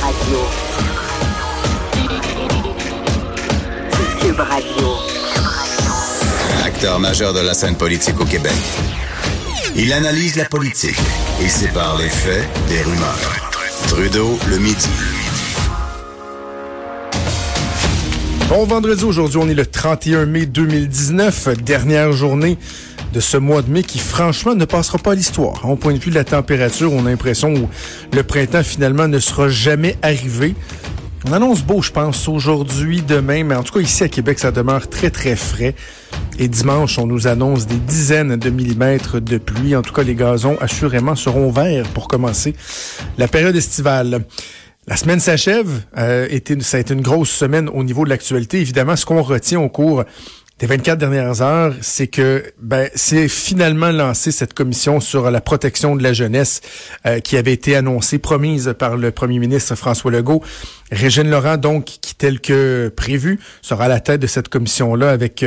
Radio. Cube Radio. Acteur majeur de la scène politique au Québec. Il analyse la politique et sépare les faits des rumeurs. Trudeau le midi. Bon vendredi, aujourd'hui on est le 31 mai 2019, dernière journée de ce mois de mai qui franchement ne passera pas l'histoire. Au point de vue de la température, on a l'impression que le printemps finalement ne sera jamais arrivé. On annonce beau, je pense, aujourd'hui, demain, mais en tout cas ici à Québec, ça demeure très très frais. Et dimanche, on nous annonce des dizaines de millimètres de pluie. En tout cas, les gazons, assurément, seront verts pour commencer la période estivale. La semaine s'achève. Euh, ça a été une grosse semaine au niveau de l'actualité. Évidemment, ce qu'on retient au cours des 24 dernières heures, c'est que ben, c'est finalement lancé cette commission sur la protection de la jeunesse euh, qui avait été annoncée, promise par le premier ministre François Legault. Régine Laurent, donc, qui tel que prévu, sera à la tête de cette commission-là avec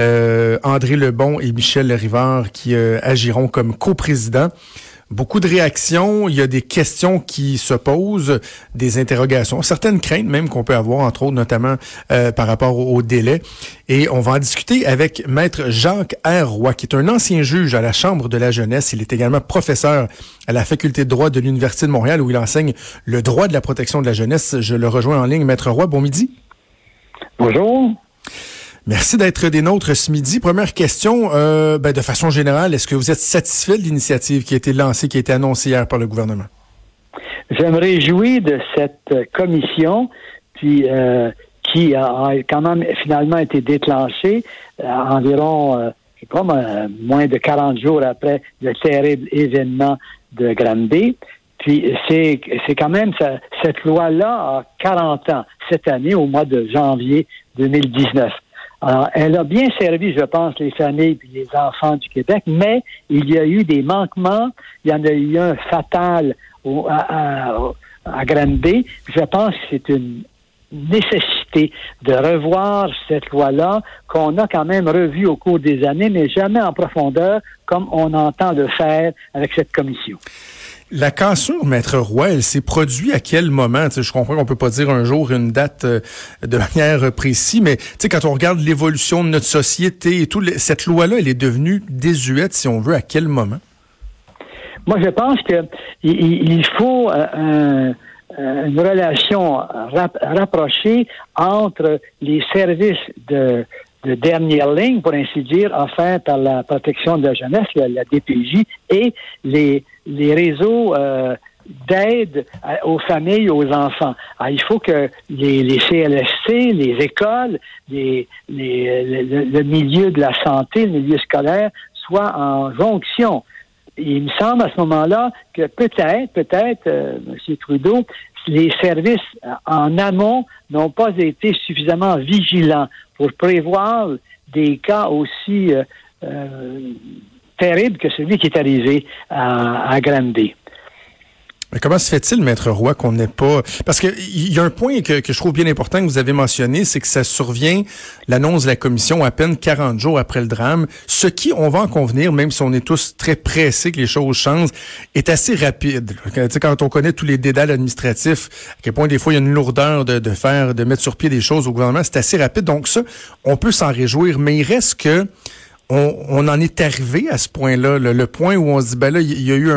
euh, André Lebon et Michel Rivard qui euh, agiront comme coprésidents beaucoup de réactions, il y a des questions qui se posent, des interrogations, certaines craintes même qu'on peut avoir, entre autres notamment euh, par rapport au, délai. Et on va en discuter avec Maître Jacques R. Roy, qui est un ancien juge à la Chambre de la jeunesse. Il est également professeur à la Faculté de droit de l'Université de Montréal, où il enseigne le droit de la protection de la jeunesse. Je le rejoins en ligne. Maître Roy, bon midi. Bonjour. Merci d'être des nôtres ce midi. Première question, euh, ben, de façon générale, est-ce que vous êtes satisfait de l'initiative qui a été lancée, qui a été annoncée hier par le gouvernement? Je me réjouis de cette commission puis, euh, qui a, quand même finalement été déclenchée euh, environ, je sais pas, moins de 40 jours après le terrible événement de Granby. Puis c'est c'est quand même cette loi-là a 40 ans cette année au mois de janvier 2019. Alors, elle a bien servi, je pense, les familles et les enfants du Québec, mais il y a eu des manquements. Il y en a eu un fatal au, à, à, à. Je pense que c'est une nécessité de revoir cette loi-là qu'on a quand même revue au cours des années, mais jamais en profondeur comme on entend le faire avec cette commission. La cassure, Maître Roy, elle s'est produite à quel moment? je comprends qu'on peut pas dire un jour une date euh, de manière précise, mais quand on regarde l'évolution de notre société et tout, cette loi-là, elle est devenue désuète, si on veut, à quel moment? Moi, je pense qu'il il faut euh, une relation rapprochée entre les services de, de dernière ligne, pour ainsi dire, enfin par la protection de la jeunesse, la DPJ, et les les réseaux euh, d'aide aux familles, aux enfants. Alors, il faut que les, les CLSC, les écoles, les, les, le, milieu de la santé, le milieu scolaire soient en jonction. il me semble à ce moment-là que peut-être, peut-être, euh, M. Trudeau, les services en amont n'ont pas été suffisamment vigilants pour prévoir des cas aussi euh, euh terrible que celui qui est arrivé à, à. Mais comment se fait-il, Maître Roy, qu'on n'ait pas... Parce qu'il y a un point que, que, je trouve bien important que vous avez mentionné, c'est que ça survient, l'annonce de la commission, à peine 40 jours après le drame, ce qui, on va en convenir, même si on est tous très pressés que les choses changent, est assez rapide. Quand on connaît tous les dédales administratifs, à quel point des fois il y a une lourdeur de, de faire, de mettre sur pied des choses au gouvernement, c'est assez rapide. Donc ça, on peut s'en réjouir, mais il reste que on, en est arrivé à ce point-là, le, point où on se dit, ben là, il y, a eu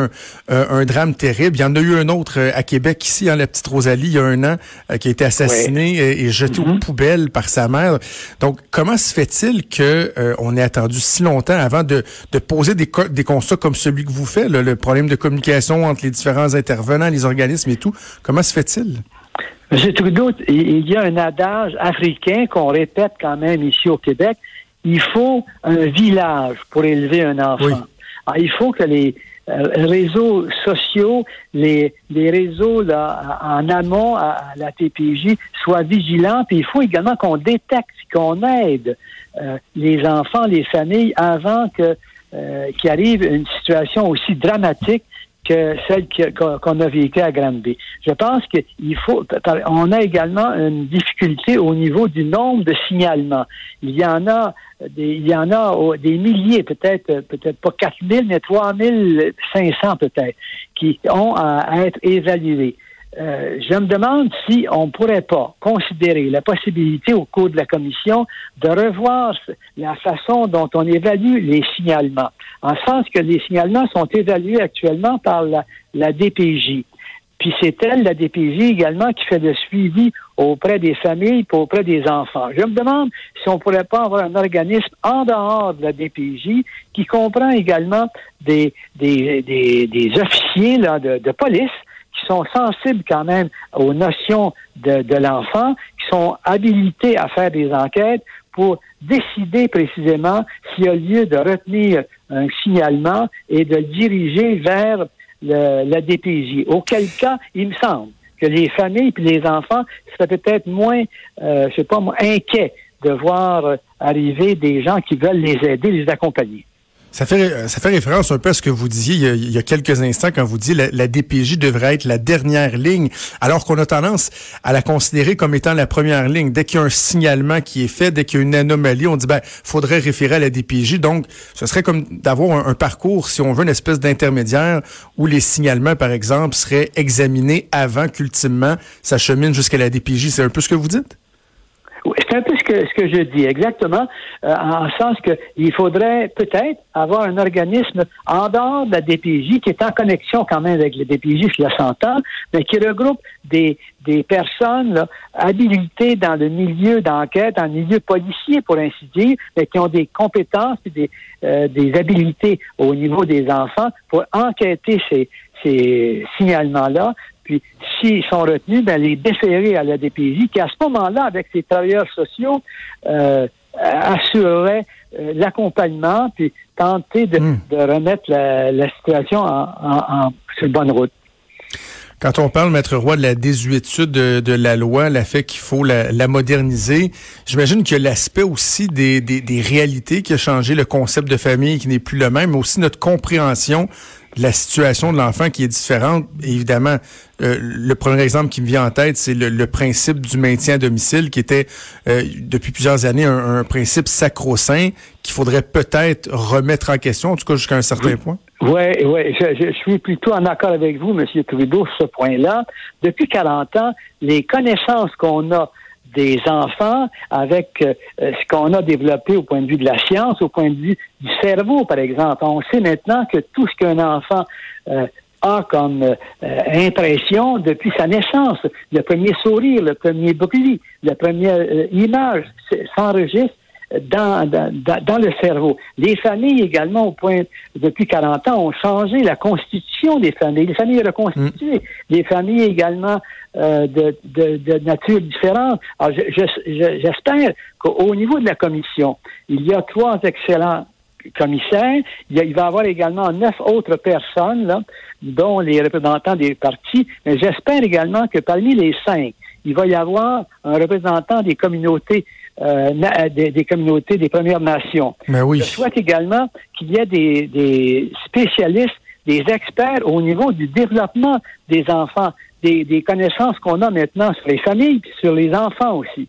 un, drame terrible. Il y en a eu un autre euh, à Québec, ici, en la petite Rosalie, il y a un an, euh, qui a été assassiné et, jeté aux mm-hmm. poubelles par sa mère. Donc, comment se fait-il que euh, on ait attendu si longtemps avant de, poser des, des constats comme celui que vous faites, le problème de communication entre les différents intervenants, les organismes et tout? Comment se fait-il? Monsieur Trudeau, il y a un adage africain qu'on répète quand même ici au Québec il faut un village pour élever un enfant. il faut que les réseaux sociaux, les, les réseaux là, en amont à, la TPJ soient vigilants. Puis il faut également qu'on détecte, qu'on aide les enfants, les familles avant que qu'il arrive une situation aussi dramatique que celle qu'on a vécue à Granby. Je pense qu'il faut, on a également une difficulté au niveau du nombre de signalements. Il y en a des, il y en a des milliers, peut-être, peut-être pas 4000, mais 3500 peut-être, qui ont à être évalués. Euh, je me demande si on ne pourrait pas considérer la possibilité au cours de la commission de revoir la façon dont on évalue les signalements, en sens que les signalements sont évalués actuellement par la, la DPJ. Puis c'est elle, la DPJ également, qui fait le suivi auprès des familles et auprès des enfants. Je me demande si on ne pourrait pas avoir un organisme en dehors de la DPJ qui comprend également des, des, des, des officiers là, de, de police qui sont sensibles quand même aux notions de, l'enfant, qui sont habilités à faire des enquêtes pour décider précisément s'il y a lieu de retenir un signalement et de le diriger vers la DPJ. Auquel cas, il me semble que les familles et les enfants seraient peut-être moins, euh, je sais pas, moins inquiets de voir arriver des gens qui veulent les aider, les accompagner. Ça fait, ça fait référence un peu à ce que vous disiez il y a, quelques instants quand vous dites la, la DPJ devrait être la dernière ligne, alors qu'on a tendance à la considérer comme étant la première ligne. Dès qu'il y a un signalement qui est fait, dès qu'il y a une anomalie, on dit ben faudrait référer à la DPJ. Donc, ce serait comme d'avoir un, un, parcours, si on veut, une espèce d'intermédiaire où les signalements, par exemple, seraient examinés avant qu'ultimement ça chemine jusqu'à la DPJ. C'est un peu ce que vous dites? C'est un peu ce que, ce que je dis, exactement, euh, en sens qu'il faudrait peut-être avoir un organisme en dehors de la DPJ qui est en connexion quand même avec la DPJ, je la s'entend, mais qui regroupe des, des personnes là, habilitées dans le milieu d'enquête, dans le milieu policier, pour ainsi dire, mais qui ont des compétences et des, euh, des habilités au niveau des enfants pour enquêter ces, ces signalements-là, puis, s'ils sont retenus, ben, les déférer à la DPJ, qui à ce moment-là, avec ses travailleurs sociaux, euh, assurerait euh, l'accompagnement, puis tenter de, hmm. remettre la, situation en, sur bonne route. Quand on parle, Maître Roy, de la désuétude de, la loi, la fait qu'il faut la, moderniser, j'imagine qu'il y a l'aspect aussi des, des, réalités qui a changé, le concept de famille qui n'est plus le même, mais aussi notre compréhension la situation de l'enfant qui est différente. Évidemment, euh, le premier exemple qui me vient en tête, c'est le, principe du maintien à domicile, qui était euh, depuis plusieurs années un, principe sacro-saint qu'il faudrait peut-être remettre en question, en tout cas jusqu'à un certain point. Oui, oui, je, je, suis plutôt en accord avec vous, M. Trudeau, sur ce point-là. Depuis 40 ans, les connaissances qu'on a des enfants avec euh, ce qu'on a développé au point de vue de la science, au point de vue du cerveau, par exemple. On sait maintenant que tout ce qu'un enfant euh, a comme euh, impression depuis sa naissance, le premier sourire, le premier bruit, la première image s'enregistre dans, dans, dans, le cerveau. Les familles également, au point depuis 40 ans, ont changé la constitution des familles. Les familles reconstituées. Mm. Les familles également euh, de, de, de, nature différente. Alors, j'espère qu'au niveau de la commission, il y a trois excellents commissaires. Il, y il va y avoir également neuf autres personnes, là, dont les représentants des partis. Mais j'espère également que parmi les cinq, il va y avoir un représentant des communautés euh, des, communautés des Premières Nations. Mais oui. Je souhaite également qu'il y ait des, des, spécialistes, des experts au niveau du développement des enfants, des, des connaissances qu'on a maintenant sur les familles et sur les enfants aussi.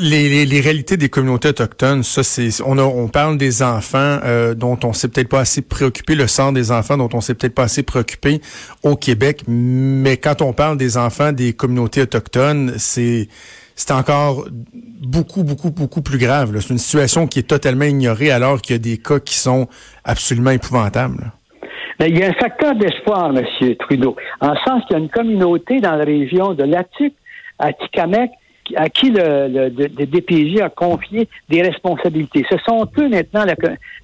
Les, les, réalités des communautés autochtones, ça c'est on, on parle des enfants euh, dont on s'est peut-être pas assez préoccupé, le sort des enfants dont on s'est peut-être pas assez préoccupé au Québec, mais quand on parle des enfants des communautés autochtones, c'est c'est encore beaucoup, beaucoup, beaucoup plus grave. C'est une situation qui est totalement ignorée alors qu'il y a des cas qui sont absolument épouvantables. il y a un facteur d'espoir, M. Trudeau, en sens qu'il y a une communauté dans la région de Latic, à Tikamek, à qui le, DPJ a confié des responsabilités. Ce sont eux maintenant la,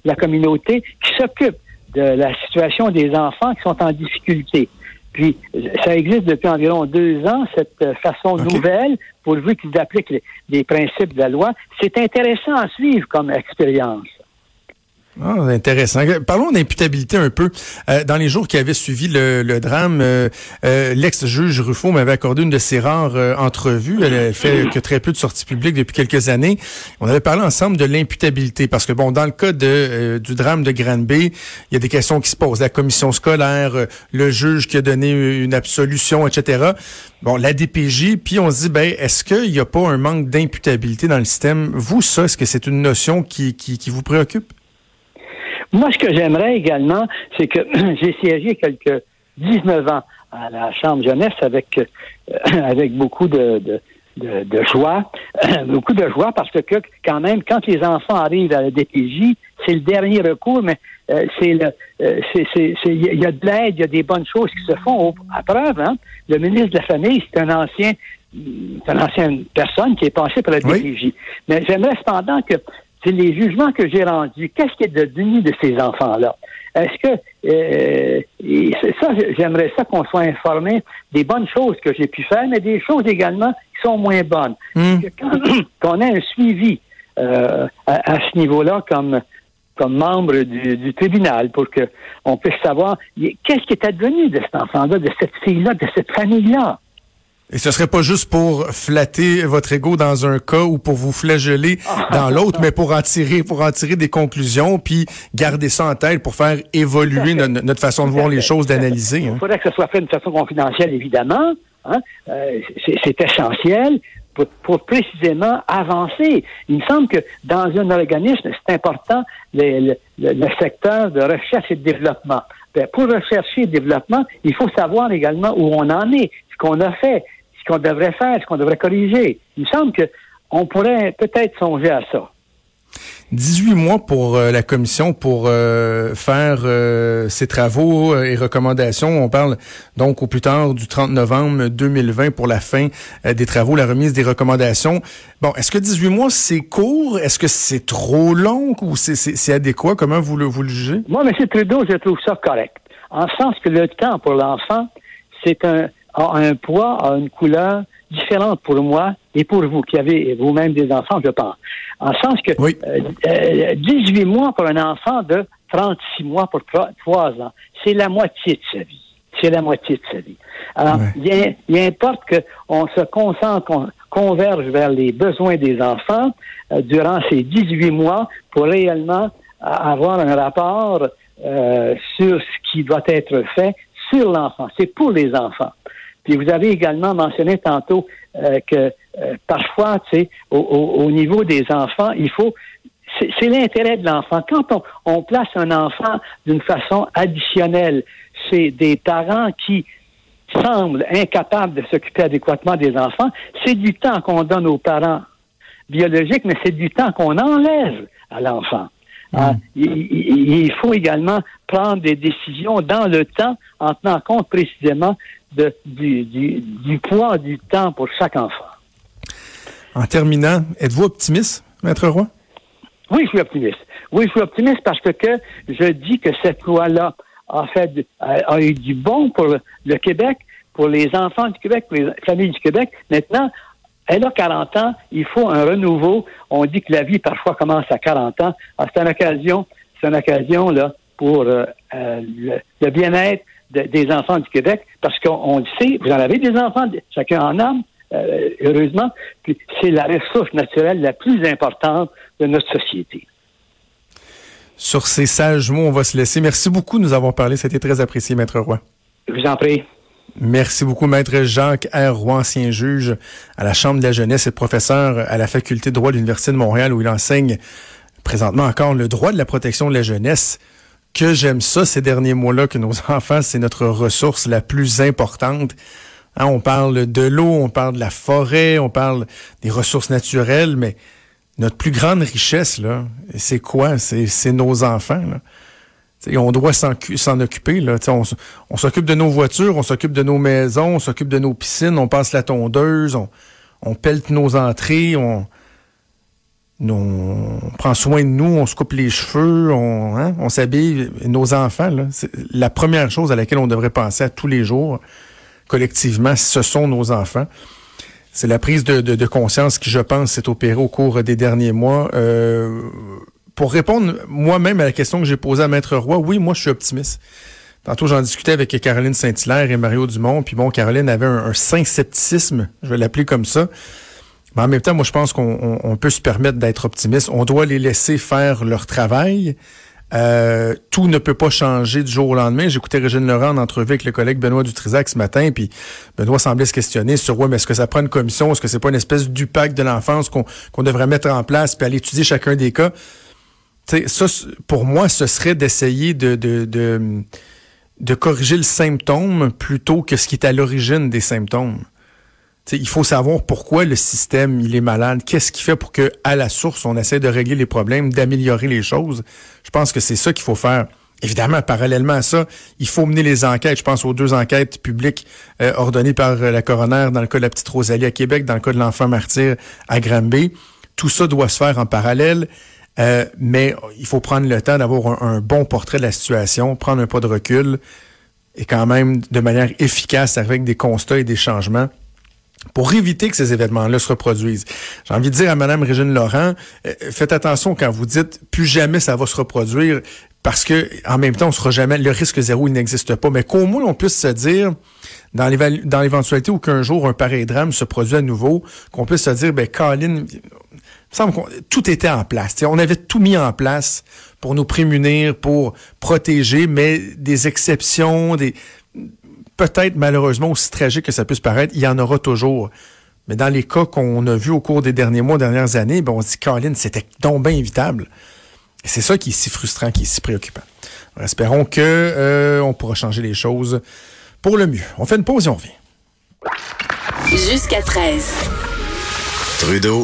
la communauté qui s'occupe de la situation des enfants qui sont en difficulté. Puis, ça existe depuis environ deux ans, cette façon nouvelle, pour vu qu'ils appliquent les, principes de la loi. C'est intéressant à suivre comme expérience. Ah, intéressant. Parlons d'imputabilité un peu. Euh, dans les jours qui avaient suivi le, drame, euh, euh, l'ex-juge Ruffo m'avait accordé une de ses rares entrevues. Elle, fait que très peu de sorties publiques depuis quelques années. On avait parlé ensemble de l'imputabilité parce que bon, dans le cas de, du drame de Granby, il y a des questions qui se posent. La commission scolaire, le juge qui a donné une absolution, etc. Bon, la DPJ, puis on se dit, ben, est-ce qu'il n'y a pas un manque d'imputabilité dans le système? Vous, ça, est-ce que c'est une notion qui, qui, qui vous préoccupe? Moi, ce que j'aimerais également, c'est que j'ai siégé quelques 19 ans à la Chambre jeunesse avec, euh, avec beaucoup de, de de, joie, beaucoup de joie parce que, quand même, quand les enfants arrivent à la DPJ, c'est le dernier recours, mais euh, c'est le, euh, c'est, il y a de l'aide, il y a des bonnes choses qui se font. à preuve, hein, le ministre de la Famille, c'est un ancien, c'est une ancienne personne qui est passée par la DPJ. Mais j'aimerais cependant que c'est les jugements que j'ai rendus. Qu'est-ce qui est devenu de ces enfants-là? Est-ce que euh, ça, j'aimerais ça qu'on soit informé des bonnes choses que j'ai pu faire, mais des choses également qui sont moins bonnes. Hmm. Qu'on ait un suivi euh, à, ce niveau-là comme comme membre du, du tribunal pour que on puisse savoir qu'est-ce qui est advenu de cet enfant-là, de cette fille-là, de cette famille-là? Et ce serait pas juste pour flatter votre ego dans un cas ou pour vous flageller dans l'autre, mais pour en tirer, pour en tirer des conclusions, puis garder ça en tête pour faire évoluer notre, façon de voir les choses, d'analyser. Hein. Il faudrait que ce soit fait de façon confidentielle, évidemment. Hein. Euh, c'est essentiel. Pour, précisément avancer. Il me semble que dans un organisme, c'est important le, secteur de recherche et de développement. Ben, pour rechercher et développement, il faut savoir également où on en est, ce qu'on a fait, ce qu'on devrait faire, ce qu'on devrait corriger. Il me semble qu'on pourrait peut-être songer à ça. 18 mois pour euh, la commission pour euh, faire euh, ses travaux et recommandations. On parle donc au plus tard du 30 novembre 2020 pour la fin des travaux, la remise des recommandations. Bon, est-ce que 18 mois, c'est court? Est-ce que c'est trop long? Ou c'est adéquat? Comment vous le, vous le jugez? Moi, M. Trudeau, je trouve ça correct. En sens que le temps pour l'enfant, c'est un, a un poids, a une couleur différente pour moi et pour vous qui avez vous-même des enfants, je pense. En sens que 18 euh, mois pour un enfant de 36 mois pour 3, ans, c'est la moitié de sa vie. C'est la moitié de sa vie. Alors, il, importe qu'on se concentre, qu'on converge vers les besoins des enfants euh, durant ces 18 mois pour réellement avoir un rapport euh, sur ce qui doit être fait sur l'enfant. C'est pour les enfants. Puis vous avez également mentionné tantôt euh, que euh, parfois, tu sais, au, niveau des enfants, il faut c'est l'intérêt de l'enfant. Quand on, on, place un enfant d'une façon additionnelle c'est des parents qui semblent incapables de s'occuper adéquatement des enfants, c'est du temps qu'on donne aux parents biologiques, mais c'est du temps qu'on enlève à l'enfant. Ah, il, faut également prendre des décisions dans le temps en tenant compte précisément de, du, du, poids du temps pour chaque enfant. En terminant, êtes-vous optimiste, Maître Roy? Oui, je suis optimiste. Oui, je suis optimiste parce que, que je dis que cette loi-là a fait a, eu du bon pour le, Québec, pour les enfants du Québec, pour les familles du Québec. Maintenant, elle a 40 ans, il faut un renouveau. On dit que la vie parfois commence à 40 ans. Ah, c'est une occasion, c'est une occasion là pour euh, euh, le, bien-être des enfants du Québec, parce qu'on le sait, vous en avez des enfants, chacun en a, euh, heureusement, puis c'est la ressource naturelle la plus importante de notre société. Sur ces sages mots, on va se laisser. Merci beaucoup de nous avoir parlé. C'était très apprécié, Maître Roy. Je vous en prie. Merci beaucoup, Maître Jacques R. Roy, ancien juge à la Chambre de la jeunesse et professeur à la Faculté de droit de l'Université de Montréal, où il enseigne présentement encore le droit de la protection de la jeunesse. Que j'aime ça ces derniers mois-là, que nos enfants, c'est notre ressource la plus importante. Hein, on parle de l'eau, on parle de la forêt, on parle des ressources naturelles, mais notre plus grande richesse, là, c'est quoi? C'est nos enfants. Là on doit s'en occuper. On, s'occupe de nos voitures, on s'occupe de nos maisons, on s'occupe de nos piscines, on passe la tondeuse, on, on pèle nos entrées, on, on, prend soin de nous, on se coupe les cheveux, on, hein, on s'habille. Nos enfants, la première chose à laquelle on devrait penser à tous les jours, collectivement, ce sont nos enfants. C'est la prise de, conscience qui, je pense, s'est opérée au cours des derniers mois. Euh, pour répondre moi-même à la question que j'ai posée à Maître Roy, oui, moi, je suis optimiste. Tantôt, j'en discutais avec Caroline Saint-Hilaire et Mario Dumont. Puis bon, Caroline avait un, un saint scepticisme, je vais l'appeler comme ça. Mais en même temps, moi, je pense qu'on peut se permettre d'être optimiste. On doit les laisser faire leur travail. Euh, tout ne peut pas changer du jour au lendemain. J'écoutais Régine Laurent en entrevue avec le collègue Benoît Dutrisac ce matin, puis Benoît semblait se questionner sur ouais, mais est-ce que ça prend une commission, est-ce que c'est pas une espèce du pacte de l'enfance qu'on devrait mettre en place puis aller étudier chacun des cas? sais, ça, pour moi, ce serait d'essayer de, de, de, de corriger le symptôme plutôt que ce qui est à l'origine des symptômes il faut savoir pourquoi le système il est malade. Qu'est-ce qui fait pour que, à la source, on essaie de régler les problèmes, d'améliorer les choses? Je pense que c'est ça qu'il faut faire. Évidemment, parallèlement à ça, il faut mener les enquêtes. Je pense aux deux enquêtes publiques euh, ordonnées par euh, la coroner dans le cas de la petite Rosalie à Québec, dans le cas de l'enfant martyr à Granby. Tout ça doit se faire en parallèle. Euh, mais il faut prendre le temps d'avoir un, un, bon portrait de la situation, prendre un pas de recul et quand même de manière efficace avec des constats et des changements pour éviter que ces événements-là se reproduisent. J'ai envie de dire à Mme Régine Laurent, euh, faites attention quand vous dites plus jamais ça va se reproduire, parce que en même temps, on sera jamais le risque zéro, il n'existe pas. Mais qu'au moins on puisse se dire, dans l'éventualité où qu'un jour un pareil drame se produit à nouveau, qu'on puisse se dire, ben Colin, semble tout était en place. on avait tout mis en place pour nous prémunir, pour protéger, mais des exceptions, des peut-être malheureusement aussi tragique que ça puisse paraître, il y en aura toujours. Mais dans les cas qu'on a vus au cours des derniers mois, dernières années, ben on se dit, Colin, c'était donc bien évitable. Et c'est ça qui est si frustrant, qui est si préoccupant. Alors, espérons que euh, on pourra changer les choses pour le mieux. On fait une pause et on revient. Jusqu'à 13. Trudeau